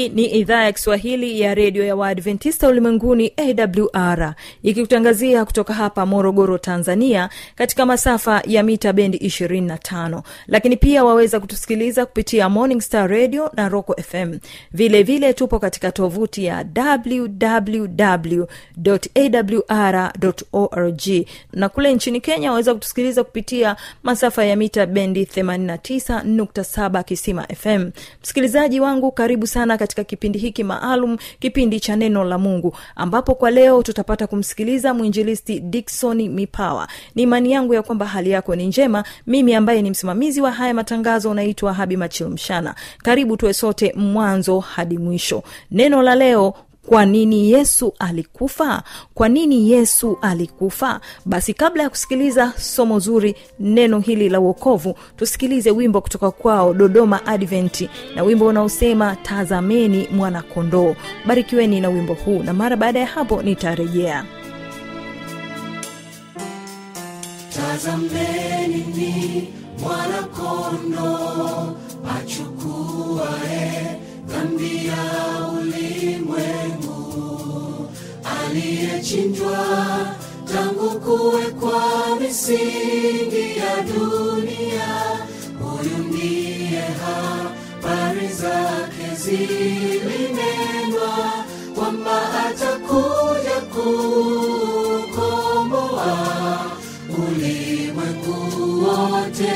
hii ni idhaa ya kiswahili ya redio ya waadventista ulimwenguni awr ikikutangazia kutoka hapa morogoro tanzania katika masafa ya mita bendi 25 lakini pia waweza kutusikiliza kupitia morning star radio na roco fm vile vile tupo katika tovuti ya www awr org. Na kule nchini kenya waweza kutusikiliza kupitia masafa ya mita bendi 89.7 kisima fm msikilizaji wangu karibu sana kipindi hiki maalum kipindi cha neno la mungu ambapo kwa leo tutapata kumsikiliza mwinjilisti dikson mipawa. Ni imani yangu ya kwamba hali yako ni njema. Mimi ambaye ni msimamizi wa haya matangazo unaitwa habi machilmshana karibu tuwe sote mwanzo hadi mwisho. Neno la leo kwa nini yesu alikufa? Kwa nini yesu alikufa? Basi kabla ya kusikiliza somo zuri neno hili la uokovu tusikilize wimbo kutoka kwao dodoma adventi na wimbo unaosema tazameni mwanakondoo. Barikiweni na wimbo huu na mara baada ya hapo nitarejea. Tazameni ni mwana kondo achukuae dhambi ulimwengu aliyechinjwa tangu kuwekwa misingi ya dunia huyu ndiye habari zake zilinenwa kwamba atakuja kukomboa ulimwengu wote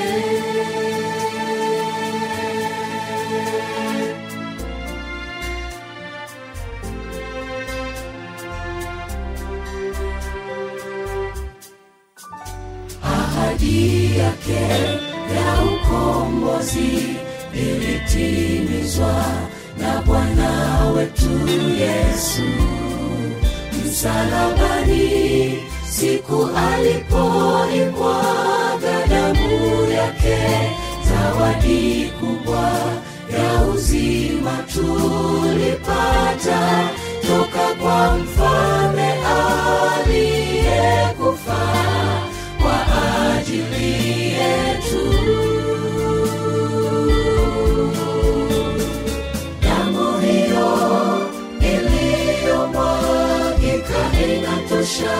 inatosha.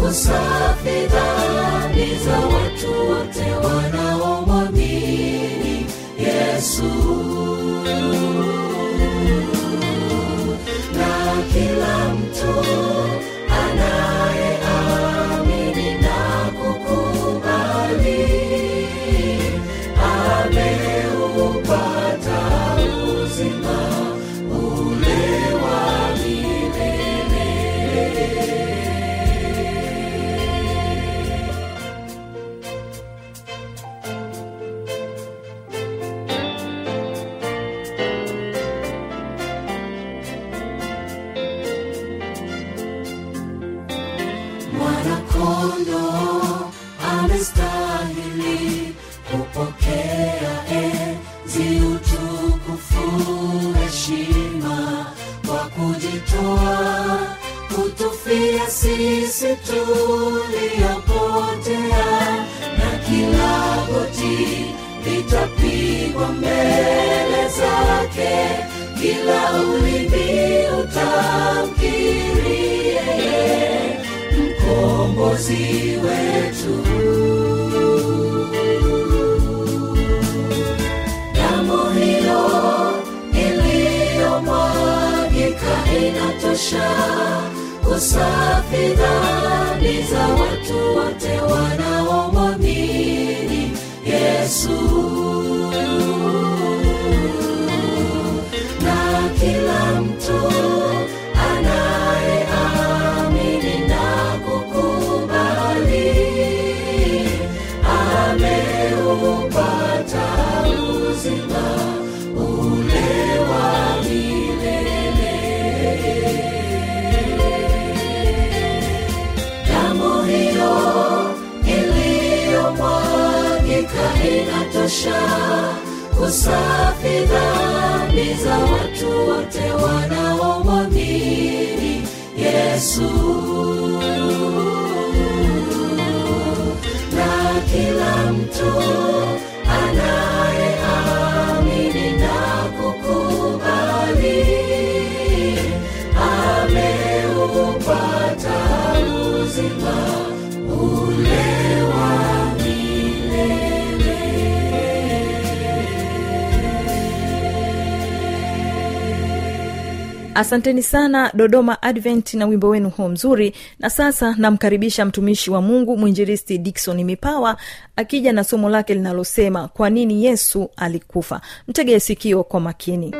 Kusafi dhambi za watu wote wanaomwamini yesu tuliopotea na kila goti litapigwa mbele zake. Kila ulimi utamkiri yeye mkombozi wetu. Damu hiyo iliyomwagika inatosha kusafi dhambi za watu wote wanaomwamini yesu dhambi za watu asanteni sana dodoma advent na wimbo wenu huo mzuri. Na sasa namkaribisha mtumishi wa mungu mwinjiristi dikson mipawa akija na somo lake linalosema kwa nini yesu alikufa? Mtegee sikio kwa makini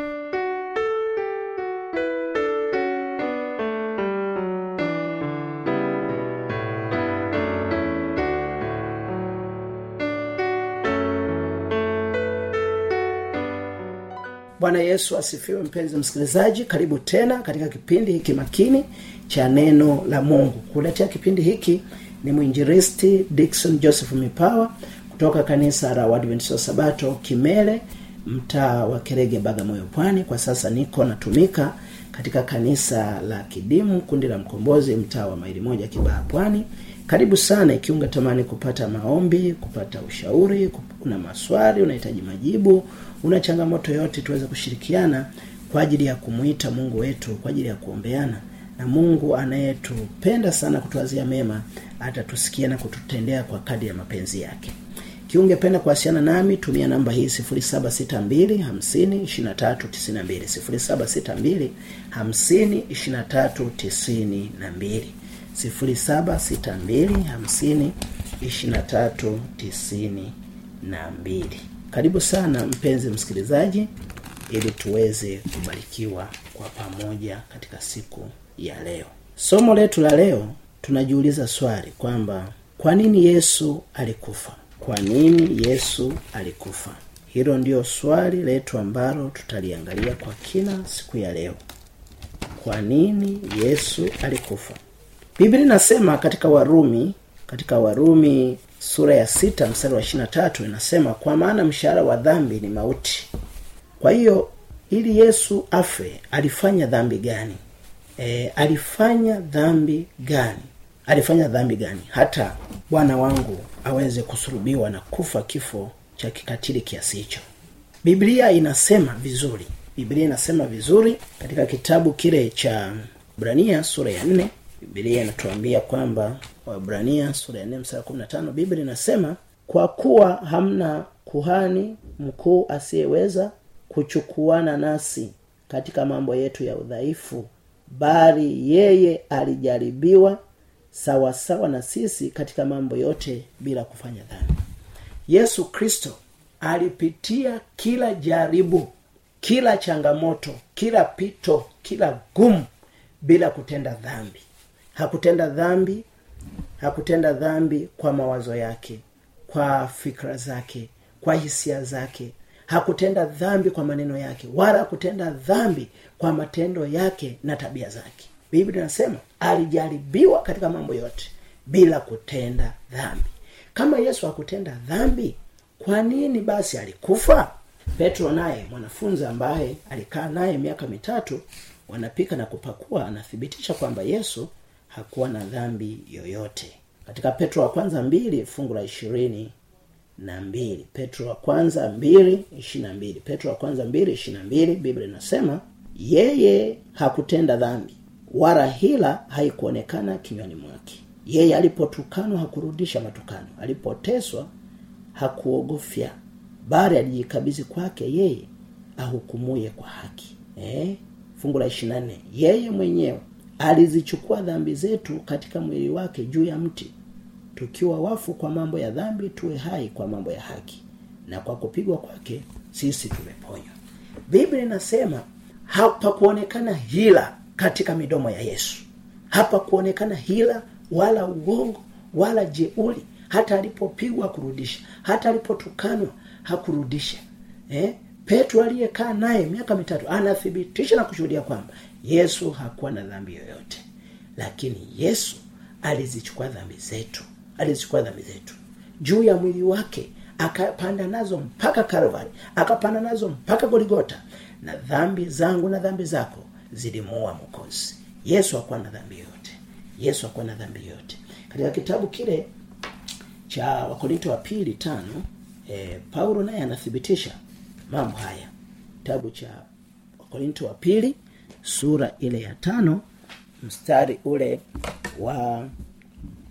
bwana yesu asifiwe mpenzi msikilizaji. Karibu tena katika kipindi hiki makini cha neno la mungu. Kuletea kipindi hiki ni mwinjiristi dikson joseph mipawa kutoka kanisa la wadventista sabato kimele mtaa wa kerege bagamoyo pwani. Kwa sasa niko natumika katika kanisa la kidimu kundi la mkombozi mtaa wa maili moja kibaha pwani karibu sana ikiunga tamani kupata maombi kupata ushauri una maswali unahitaji majibu una changamoto yote tuweze kushirikiana kwa ajili ya kumwita mungu wetu kwa ajili ya kuombeana. Na mungu anayetupenda sana kutuazia mema atatusikia na kututendea kwa kadi ya mapenzi yake. Kiungependa kuwasiana nami tumia namba hii 762 5392 0762 karibu sana mpenzi msikilizaji ili tuweze kubarikiwa kwa pamoja katika siku ya leo. Somo letu la leo tunajiuliza swali kwamba kwa nini yesu alikufa? Kwa nini yesu alikufa? Hilo ndio swali letu ambalo tutaliangalia kwa kina siku ya leo. Kwa nini yesu alikufa biblia inasema katika warumi katika warumi sura ya sita mstari wa ishirina tatu inasema kwa maana mshahara wa dhambi ni mauti. Kwa hiyo ili yesu afe alifanya dhambi gani? E, alifanya dhambi gani? Alifanya dhambi gani? Hata bwana wangu aweze kusurubiwa na kufa kifo cha kikatili kiasi hicho. Biblia inasema vizuri. Biblia inasema vizuri katika kitabu kile cha brania sura ya nne biblia inatuambia kwamba wabrania sura ya nne msara kumi na tano biblia inasema kwa kuwa hamna kuhani mkuu asiyeweza kuchukuana nasi katika mambo yetu ya udhaifu bali yeye alijaribiwa sawasawa na sisi katika mambo yote bila kufanya dhambi. Yesu kristo alipitia kila jaribu kila changamoto kila pito kila gumu bila kutenda dhambi hakutenda dhambi hakutenda dhambi kwa mawazo yake kwa fikra zake kwa hisia zake. Hakutenda dhambi kwa maneno yake wala hakutenda dhambi kwa matendo yake na tabia zake. Biblia inasema alijaribiwa katika mambo yote bila kutenda dhambi. Kama yesu hakutenda dhambi kwa nini basi alikufa? Petro naye mwanafunzi ambaye alikaa naye miaka mitatu wanapika na kupakua anathibitisha kwamba yesu hakuwa na dhambi yoyote. Katika petro wa kwanza mbili fungu la ishirini na mbili. Petro wa kwanza mbili ishiri na mbili. Petro wa kwanza mbili ishiri na mbili. Biblia inasema yeye hakutenda dhambi wala hila haikuonekana kinywani mwake. Yeye alipotukanwa hakurudisha matukano alipoteswa hakuogofya. Bali alijikabidhi kwake yeye ahukumuye kwa haki. Eh? fungu la ishirina nne. Yeye mwenyewe alizichukua dhambi zetu katika mwili wake juu ya mti. Tukiwa wafu kwa mambo ya dhambi tuwe hai kwa mambo ya haki. Na kwa kupigwa kwake sisi tumeponywa. Biblia inasema hapakuonekana hila katika midomo ya yesu. Hapakuonekana hila wala uongo wala jeuli hata alipopigwa kurudisha hata alipotukanwa hakurudisha. Eh? petro aliyekaa naye miaka mitatu anathibitisha na kushuhudia kwamba yesu hakuwa na dhambi yoyote. Lakini yesu alizichukua dhambi zetu alizichukua dhambi zetu. Juu ya mwili wake akapanda nazo mpaka kalvari akapanda nazo mpaka goligota. Na dhambi zangu na dhambi zako zilimuua mkozi yesu hakuwa na dhambi yoyote. Yesu hakuwa na dhambi yoyote. Katika kitabu kile cha wakorinto wa pili tano e, paulo naye anathibitisha mambo haya. Kitabu cha wakorinto wa pili sura ile ya tano mstari ule wa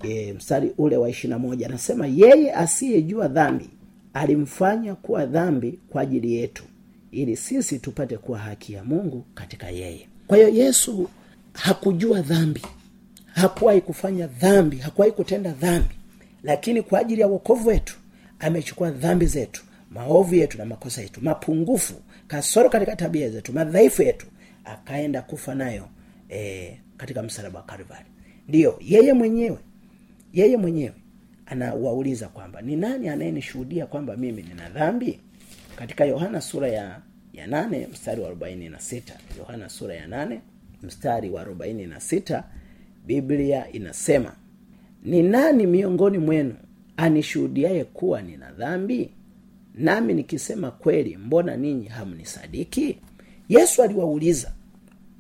e, mstari ule wa ishirina moja. Anasema yeye asiyejua dhambi alimfanya kuwa dhambi kwa ajili yetu ili sisi tupate kuwa haki ya mungu katika yeye. Kwa hiyo yesu hakujua dhambi hakuwahi kufanya dhambi hakuwahi kutenda dhambi lakini kwa ajili ya wokovu wetu amechukua dhambi zetu maovu yetu na makosa yetu mapungufu kasoro katika tabia zetu madhaifu yetu akaenda kufa nayo e, katika msalaba wa kalvari. Ndiyo yeye mwenyewe yeye mwenyewe anawauliza kwamba ni nani anayenishuhudia kwamba mimi nina dhambi? Katika yohana sura ya ya nane mstari wa arobaini na sita. Yohana sura ya nane mstari wa arobaini na sita biblia inasema ni nani miongoni mwenu anishuhudiaye kuwa nina dhambi? Nami nikisema kweli mbona ninyi hamnisadiki yesu aliwauliza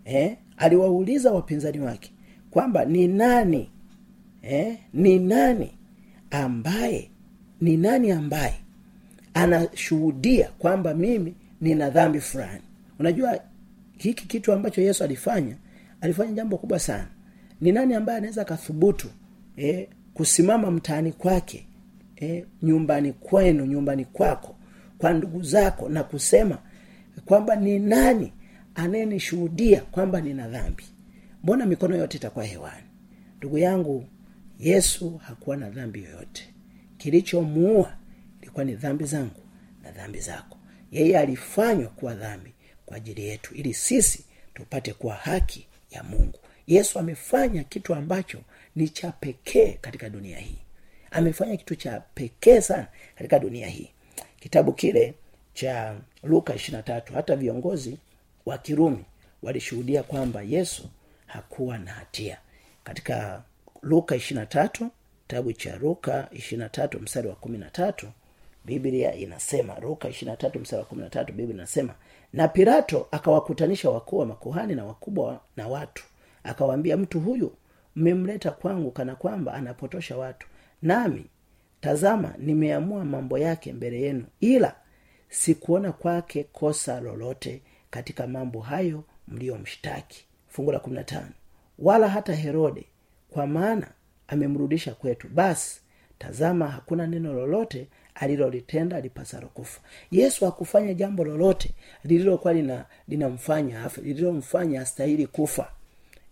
eh? aliwauliza wapinzani wake kwamba ni nani eh? ni nani ambaye ni nani ambaye anashuhudia kwamba mimi nina dhambi fulani unajua hiki kitu ambacho yesu alifanya alifanya jambo kubwa sana ni nani ambaye anaweza akathubutu eh, kusimama mtaani kwake eh, nyumbani kwenu nyumbani kwako kwa ndugu zako na kusema kwamba ni nani anayenishuhudia kwamba nina dhambi? Mbona mikono yote itakuwa hewani? Ndugu yangu yesu hakuwa na dhambi yoyote. Kilichomuua ilikuwa ni dhambi zangu na dhambi zako. Yeye alifanywa kuwa dhambi kwa ajili yetu ili sisi tupate kuwa haki ya mungu. Yesu amefanya kitu ambacho ni cha pekee katika dunia hii. Amefanya kitu cha pekee sana katika dunia hii. Kitabu kile cha luka ishirina tatu. Hata viongozi wa kirumi walishuhudia kwamba yesu hakuwa na hatia. Katika luka ishirina tatu kitabu cha luka ishirina tatu mstari wa kumi na tatu biblia inasema luka ishirina tatu mstari wa kumi na tatu biblia inasema na pilato akawakutanisha wakuu wa makuhani na wakubwa na watu akawaambia mtu huyu mmemleta kwangu kana kwamba anapotosha watu. Nami tazama nimeamua mambo yake mbele yenu ila sikuona kwake kosa lolote katika mambo hayo mliyomshtaki. Fungu la kumi na tano. Wala hata herode kwa maana amemrudisha kwetu basi tazama hakuna neno lolote alilolitenda lipasalo kufa. Yesu hakufanya jambo lolote lililokuwa lina linamfanya afe lililomfanya astahili kufa.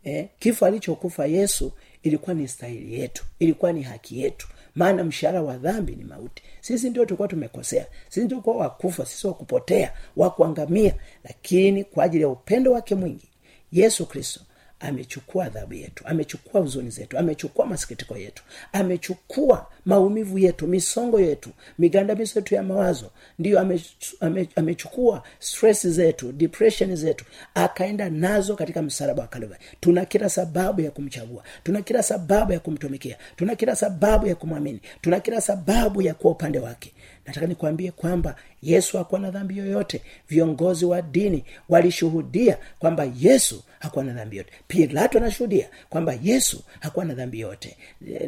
Eh, kifo alichokufa yesu ilikuwa ni stahili yetu ilikuwa ni haki yetu maana mshahara wa dhambi ni mauti. Sisi ndio tulikuwa tumekosea. Sisi tulikuwa wakufa sisi wakupotea wakuangamia lakini kwa ajili ya upendo wake mwingi yesu kristo amechukua adhabu yetu amechukua huzuni zetu amechukua masikitiko yetu amechukua maumivu yetu misongo yetu migandamizo yetu ya mawazo ndiyo ame, ame, amechukua stress zetu depression zetu akaenda nazo katika msalaba wa kalvari tuna kila sababu ya kumchagua tuna kila sababu ya kumtumikia tuna kila sababu ya kumwamini tuna kila sababu ya kuwa upande wake nataka nikwambie kwamba yesu hakuwa na dhambi yoyote. Viongozi wa dini walishuhudia kwamba yesu hakuwa na dhambi yote pilato anashuhudia kwamba yesu hakuwa na dhambi yote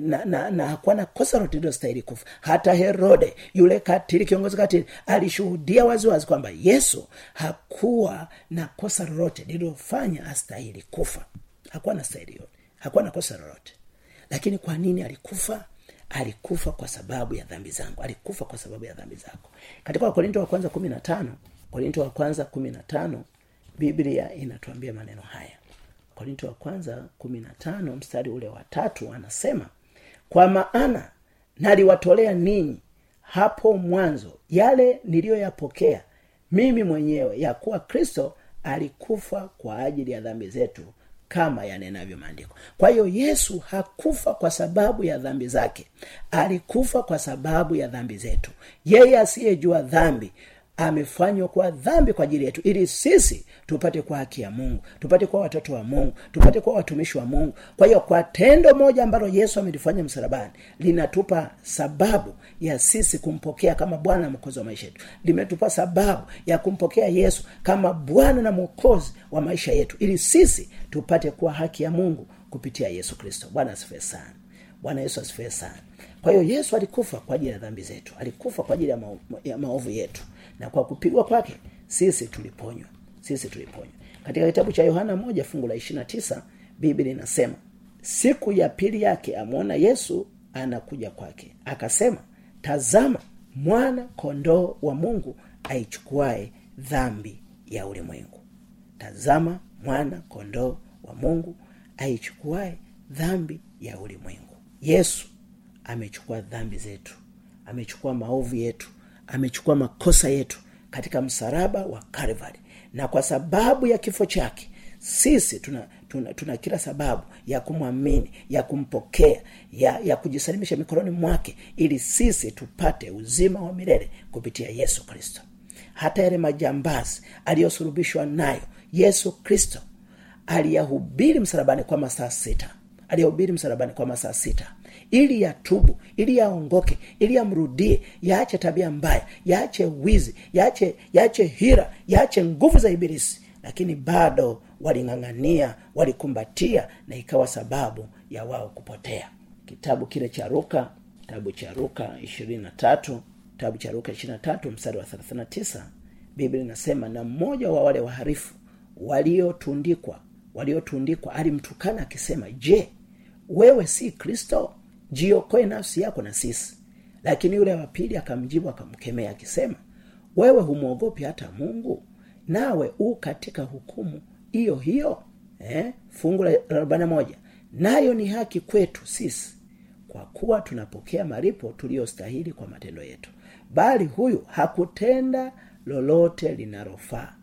na, na, na hakuwa na kosa lote kufa. Hata herode yule katili kiongozi katili alishuhudia waziwazi kwamba yesu hakuwa na kosa lolote lililofanya astahili kufa. Hakuwa na stahili yote hakuwa na kosa lolote. Lakini kwa nini alikufa alikufa kwa sababu ya dhambi zangu alikufa kwa sababu ya dhambi zako. Katika wakorinto wa kwanza kumi na tano korinto wa kwanza kumi na tano biblia inatuambia maneno haya. Korinto wa kwanza kumi na tano mstari ule wa tatu anasema kwa maana naliwatolea ninyi hapo mwanzo yale niliyoyapokea mimi mwenyewe ya kuwa kristo alikufa kwa ajili ya dhambi zetu kama yanenavyo maandiko. Kwa hiyo yesu hakufa kwa sababu ya dhambi zake. Alikufa kwa sababu ya dhambi zetu. Yeye asiyejua dhambi amefanywa kuwa dhambi kwa ajili yetu ili sisi tupate kwa haki ya mungu tupate kuwa watoto wa mungu tupate kuwa watumishi wa mungu. Kwa hiyo kwa tendo moja ambalo yesu amelifanya msalabani linatupa sababu ya sisi kumpokea kama bwana na mwokozi wa maisha yetu. Limetupa sababu ya kumpokea yesu kama bwana na mwokozi wa maisha yetu ili sisi tupate kuwa haki ya mungu kupitia yesu kristo. Bwana asifue sana. Bwana yesu asifue sana. Kwa hiyo yesu alikufa kwa ajili ya dhambi zetu alikufa kwa ajili ya, ma- ya maovu yetu na kwa kupigwa kwake sisi tuliponywa sisi tuliponywa. Katika kitabu cha yohana moja fungu la ishirina tisa biblia inasema siku ya pili yake amwona yesu anakuja kwake. Akasema tazama mwana kondoo wa mungu aichukuae dhambi ya ulimwengu. Tazama mwana kondoo wa mungu aichukuae dhambi ya ulimwengu. Yesu amechukua dhambi zetu amechukua maovu yetu amechukua makosa yetu katika msalaba wa karivari na kwa sababu ya kifo chake sisi tuna, tuna, tuna kila sababu ya kumwamini ya kumpokea ya, ya kujisalimisha mikononi mwake ili sisi tupate uzima wa milele kupitia yesu kristo. Hata yale majambazi aliyosurubishwa nayo yesu kristo aliyahubiri msalabani kwa masaa sita aliyahubiri msalabani kwa masaa sita. Ili yatubu ili yaongoke ili yamrudie yaache tabia mbaya yaache wizi yaache yaache hira yaache nguvu za ibilisi. Lakini bado waling'ang'ania walikumbatia na ikawa sababu ya wao kupotea. Kitabu kile cha ruka kitabu cha ruka ishirini na tatu kitabu cha ruka ishiri na tatu mstari wa thelathini na tisa biblia inasema na mmoja wa wale waharifu waliotundikwa waliotundikwa alimtukana akisema je wewe si kristo jiokoe nafsi yako na sisi. Lakini yule wa pili akamjibu akamkemea akisema wewe humwogopi hata mungu? Nawe u katika hukumu hiyo hiyo? Eh? fungu la moja. Nayo ni haki kwetu sisi kwa kuwa tunapokea malipo tuliyostahili kwa matendo yetu. Bali huyu hakutenda lolote linalofaa.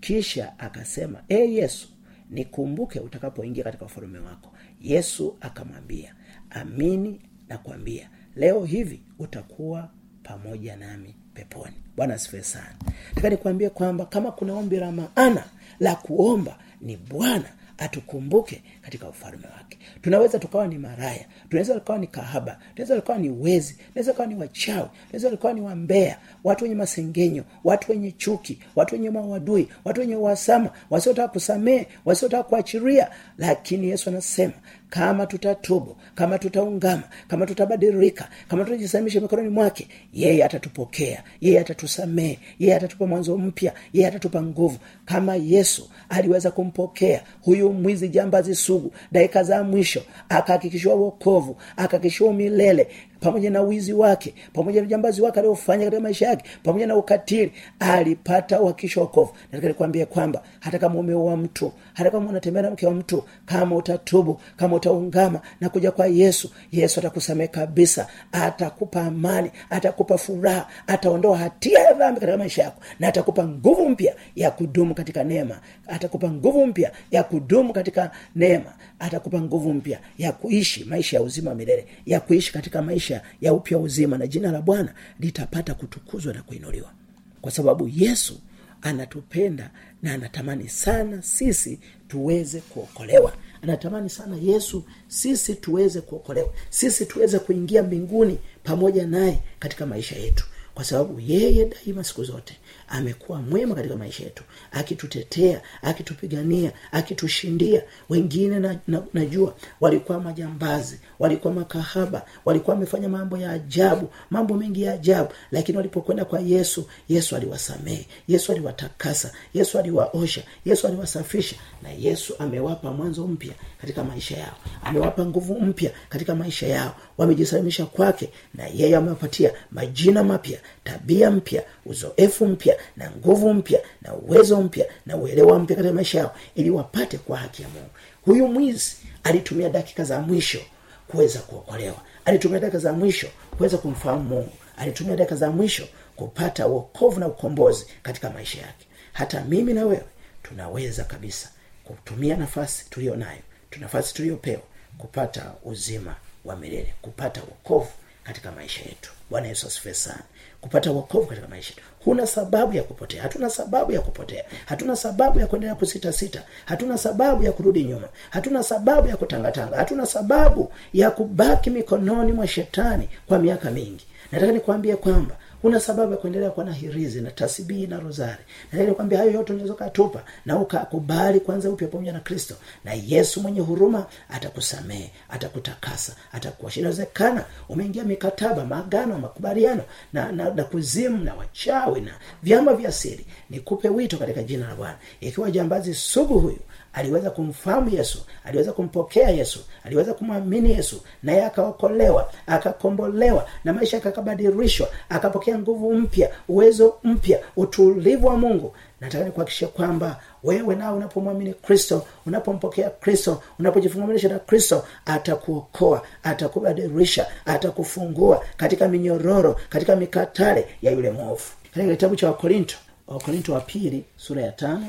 Kisha akasema e yesu nikumbuke utakapoingia katika ufalume wako yesu akamwambia amini nakwambia leo hivi utakuwa pamoja nami peponi. Bwana asifiwe sana. Taka nikwambie kwamba kama kuna ombi la maana la kuomba ni bwana atukumbuke katika ufalme wake. Tunaweza tukawa ni maraya tunaweza tukawa ni kahaba tunaweza tukawa ni wezi tunaweza tukawa ni wachawi tunaweza tukawa ni wambea watu wenye masengenyo watu wenye chuki watu wenye mawadui watu wenye uhasama wasiotaka kusamehe wasiotaka kuachiria lakini yesu anasema kama tutatubu kama tutaungama kama tutabadilika kama tutajisalimisha mikononi mwake yeye atatupokea yeye atatusamehe yeye atatupa mwanzo mpya yeye atatupa nguvu. Kama yesu aliweza kumpokea huyu mwizi jambazi sugu dakika za mwisho akahakikishiwa wokovu akahakikishiwa milele pamoja na wizi wake pamoja na ujambazi wake aliofanya katika maisha yake pamoja na ukatili alipata uhakikisho wokovu. Nataka nikwambie kwamba hata kama umeua mtu hata kama unatembea na mke wa mtu kama utatubu kama utaungama na kuja kwa yesu yesu atakusamehe kabisa atakupa amani atakupa furaha ataondoa hatia ya dhambi katika maisha yako na atakupa nguvu mpya ya kudumu katika neema atakupa nguvu mpya ya kudumu katika neema atakupa nguvu mpya ya kuishi maisha ya uzima milele ya kuishi katika maisha ya upya uzima na jina la bwana litapata kutukuzwa na kuinuliwa. Kwa sababu yesu anatupenda na anatamani sana sisi tuweze kuokolewa. Anatamani sana yesu sisi tuweze kuokolewa sisi tuweze kuingia mbinguni pamoja naye katika maisha yetu. Kwa sababu yeye daima siku zote amekuwa mwema katika maisha yetu akitutetea akitupigania akitushindia. Wengine na, na, najua walikuwa majambazi walikuwa makahaba walikuwa wamefanya mambo ya ajabu mambo mengi ya ajabu. Lakini walipokwenda kwa yesu yesu aliwasamehe yesu aliwatakasa yesu aliwaosha yesu aliwasafisha. Na yesu amewapa mwanzo mpya katika maisha yao amewapa nguvu mpya katika maisha yao. Wamejisalimisha kwake na yeye amewapatia majina mapya tabia mpya uzoefu mpya na nguvu mpya na uwezo mpya na uelewa mpya katika maisha yao ili wapate kwa haki ya mungu. Huyu mwizi alitumia dakika za mwisho kuweza kuokolewa. Alitumia dakika za mwisho kuweza kumfahamu mungu. Alitumia dakika za mwisho kupata uokovu na ukombozi katika maisha yake. Hata mimi na wewe tunaweza kabisa kutumia nafasi tuliyo nayo nafasi tuliyopewa kupata uzima wa milele kupata uokovu katika maisha yetu. Bwana yesu asifiwe sana kupata wokovu katika maisha. Huna sababu ya kupotea. Hatuna sababu ya kupotea. Hatuna sababu ya kuendelea kusita sita. Hatuna sababu ya kurudi nyuma. Hatuna sababu ya kutangatanga hatuna sababu ya kubaki mikononi mwa shetani kwa miaka mingi. Nataka nikwambie kwamba una sababu ya kuendelea kuwa na hirizi na tasbihi na rozari. Nataka nikwambia hayo yote unaweza ukatupa na ukakubali kwanza upya pamoja na kristo. Na yesu mwenye huruma atakusamehe atakutakasa atakuosha inawezekana umeingia mikataba maagano makubaliano na, na, na kuzimu na wachawi na vyama vya siri. Nikupe wito katika jina la bwana. Ikiwa jambazi sugu huyu aliweza kumfahamu yesu aliweza kumpokea yesu aliweza kumwamini yesu naye akaokolewa akakombolewa na maisha akakabadirishwa, akapokea nguvu mpya uwezo mpya utulivu wa mungu. Nataka nikuhakikishia kwamba wewe nao unapomwamini kristo unapompokea kristo unapojifungamanisha na kristo atakuokoa atakubadilisha atakufungua katika minyororo katika mikatale ya yule mwovu. Katika kitabu cha wakorinto wakorinto wa pili sura ya tano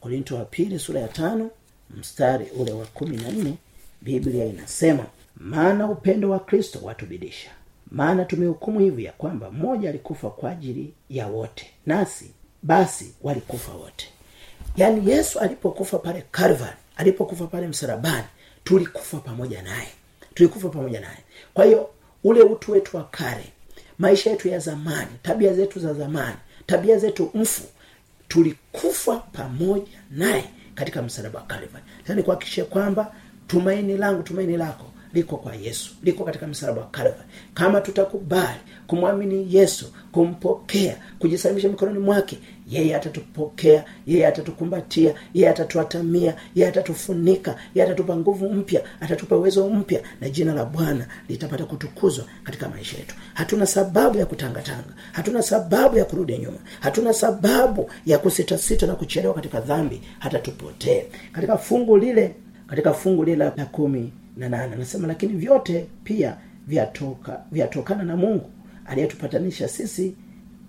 korinto wa pili sura ya tano mstari ule wa kumi na nne biblia inasema maana upendo wa kristo watubidisha. Maana tumehukumu hivi ya kwamba mmoja alikufa kwa ajili ya wote nasi basi walikufa wote. Yaani yesu alipokufa pale calvary alipokufa pale msalabani tulikufa pamoja naye. Tulikufa pamoja naye. Kwa hiyo ule utu wetu wa kale maisha yetu ya zamani tabia zetu za zamani tabia zetu mfu tulikufa pamoja naye katika msalaba wa Calvary. Sasa nikuhakikishie kwamba tumaini langu, tumaini lako liko kwa Yesu, liko katika msalaba wa Calvary. Kama tutakubali kumwamini Yesu, kumpokea, kujisalimisha mikononi mwake, yeye atatupokea, yeye atatukumbatia, yeye atatuatamia, yeye atatufunika, yeye atatupa nguvu mpya, atatupa uwezo mpya, na jina la Bwana litapata kutukuzwa katika maisha yetu. Hatuna sababu ya kutangatanga, hatuna sababu ya kurudi nyuma, hatuna sababu ya kusitasita na kuchelewa katika dhambi hata tupotee. Katika fungu lile, katika fungu lile la kumi na nane anasema, lakini vyote pia vyatoka vyatokana na Mungu aliyetupatanisha sisi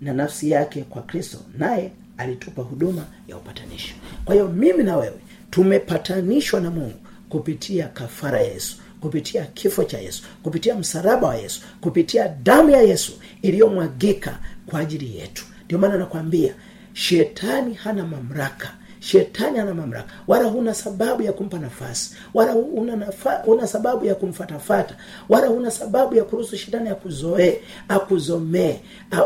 na nafsi yake kwa kristo naye alitupa huduma ya upatanisho. Kwa hiyo mimi na wewe tumepatanishwa na mungu kupitia kafara ya yesu kupitia kifo cha yesu kupitia msalaba wa yesu kupitia damu ya yesu iliyomwagika kwa ajili yetu. Ndio maana nakwambia shetani hana mamlaka shetani ana mamlaka. Wala huna sababu ya kumpa nafasi. Wala huna, nafa, huna sababu ya kumfatafata. Wala huna sababu ya kuruhusu shetani akuzoee akuzomee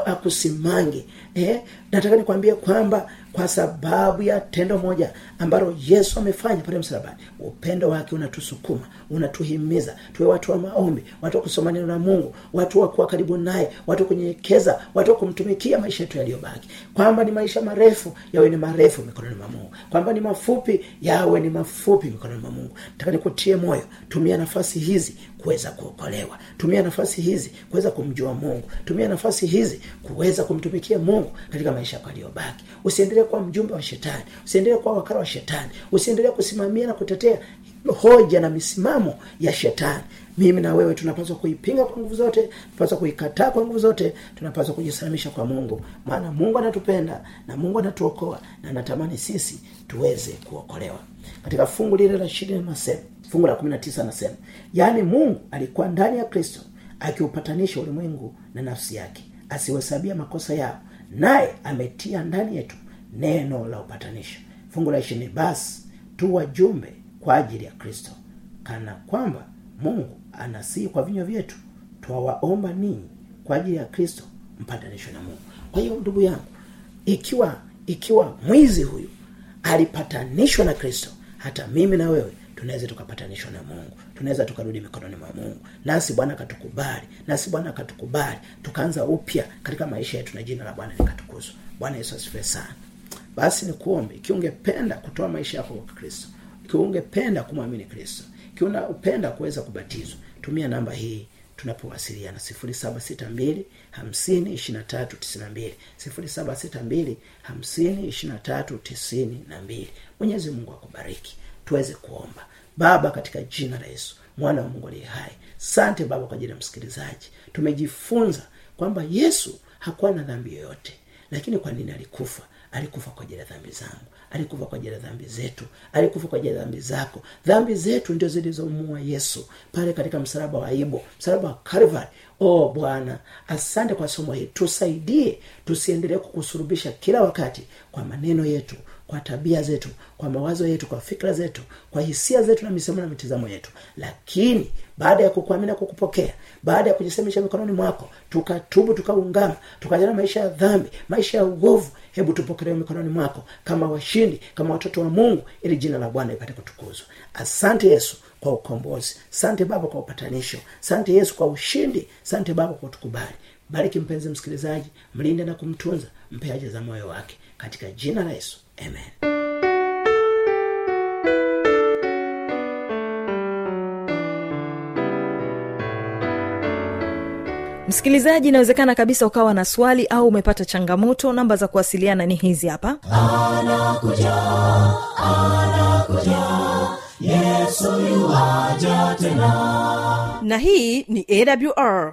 akusimange. Eh? nataka nikwambie kwamba kwa sababu ya tendo moja ambalo yesu amefanya pale msalabani. Upendo wake unatusukuma unatuhimiza tuwe watu wa maombi watu wa kusoma neno la mungu watu wa kuwa karibu naye watu wa kunyenyekeza watu wa kumtumikia maisha yetu yaliyobaki. Kwamba ni maisha marefu yawe ni marefu mikononi mwa mungu. Kwamba ni mafupi yawe ni mafupi mikononi mwa mungu. Nataka nikutie moyo tumia nafasi hizi kuweza kuokolewa. Tumia nafasi hizi kuweza kumjua mungu. Tumia nafasi hizi kuweza kumtumikia mungu katika maisha yako yaliyobaki. Usiendelee kuwa mjumbe wa shetani usiendelee kuwa wakala wa shetani usiendelee kusimamia na kutetea hoja na misimamo ya shetani. Mimi na wewe tunapaswa kuipinga kwa nguvu zote tunapaswa kuikataa kwa nguvu zote tunapaswa kujisalimisha kwa mungu. Maana mungu anatupenda na mungu anatuokoa na anatamani sisi tuweze kuokolewa. Katika fungu lile la ishirini nasema fungu la kumi na tisa anasema yaani mungu alikuwa ndani ya kristo akiupatanisha ulimwengu na nafsi yake asiwahesabia makosa yao naye ametia ndani yetu neno la upatanisho. Fungu la ishini basi tu wajumbe kwa ajili ya kristo kana kwamba mungu anasii kwa vinywa vyetu twawaomba ninyi kwa ajili ya kristo mpatanisho na mungu. Kwa hiyo ndugu yangu ikiwa ikiwa mwizi huyu alipatanishwa na kristo hata mimi na wewe tunaweza tukapatanishwa na mungu. Tunaweza tukarudi mikononi mwa mungu. Nasi bwana akatukubali nasi bwana akatukubali tukaanza upya katika maisha yetu na jina la bwana likatukuzwa bwana yesu asifiwe sana basi nikuombe ikiwa ungependa kutoa maisha yako kwa kristo. Ikiwa ungependa kumwamini kristo. Ikiwa unapenda kuweza kubatizwa. Tumia namba hii tunapowasiliana. 762 52 762 52 mwenyezi mungu akubariki. Tuweze kuomba. Baba katika jina la yesu mwana wa mungu aliye hai. Sante baba kwa ajili ya msikilizaji. Tumejifunza kwamba yesu hakuwa na dhambi yoyote lakini kwa nini alikufa alikufa kwa ajili ya dhambi zangu. Alikufa kwa ajili ya dhambi zetu. Alikufa kwa ajili ya dhambi zako. Dhambi zetu ndio zilizomua yesu pale katika msalaba wa aibo msalaba wa calvary. O bwana asante kwa somo hili. Tusaidie tusiendelee kukusurubisha kila wakati kwa maneno yetu kwa tabia zetu kwa mawazo yetu kwa fikra zetu kwa hisia zetu na misemo na mitizamo yetu. Lakini baada ya kukuamina na kukupokea baada ya kujisemesha mikononi mwako tukatubu tukaungama tukajana maisha ya dhambi maisha ya uovu hebu tupokelewe mikononi mwako kama washindi kama watoto wa mungu ili jina la bwana ipate kutukuzwa. Asante yesu kwa ukombozi sante baba kwa upatanisho sante yesu kwa ushindi sante baba kwa utukubali. Bariki mpenzi msikilizaji mlinde na kumtunza mpe za moyo wake. Katika jina la yesu amen. Msikilizaji inawezekana kabisa ukawa na swali au umepata changamoto. Namba za kuwasiliana ni hizi hapa. Anakuja anakuja. Yesu yuwaja tena. Na hii ni awr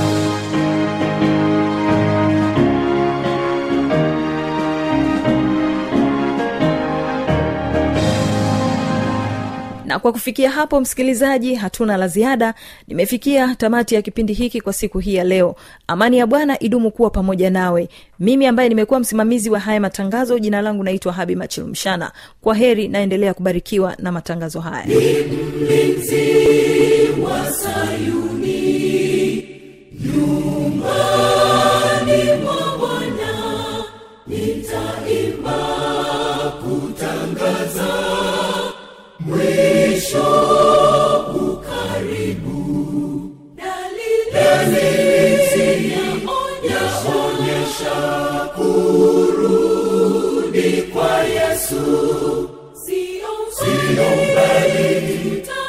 na kwa kufikia hapo msikilizaji hatuna la ziada. Nimefikia tamati ya kipindi hiki kwa siku hii ya leo. Amani ya bwana idumu kuwa pamoja nawe. Mimi ambaye nimekuwa msimamizi wa haya matangazo jina langu naitwa habi machilumshana kwa heri naendelea kubarikiwa na matangazo haya. Wa sayuni kurudi kwa yesu sio mbali tutamwona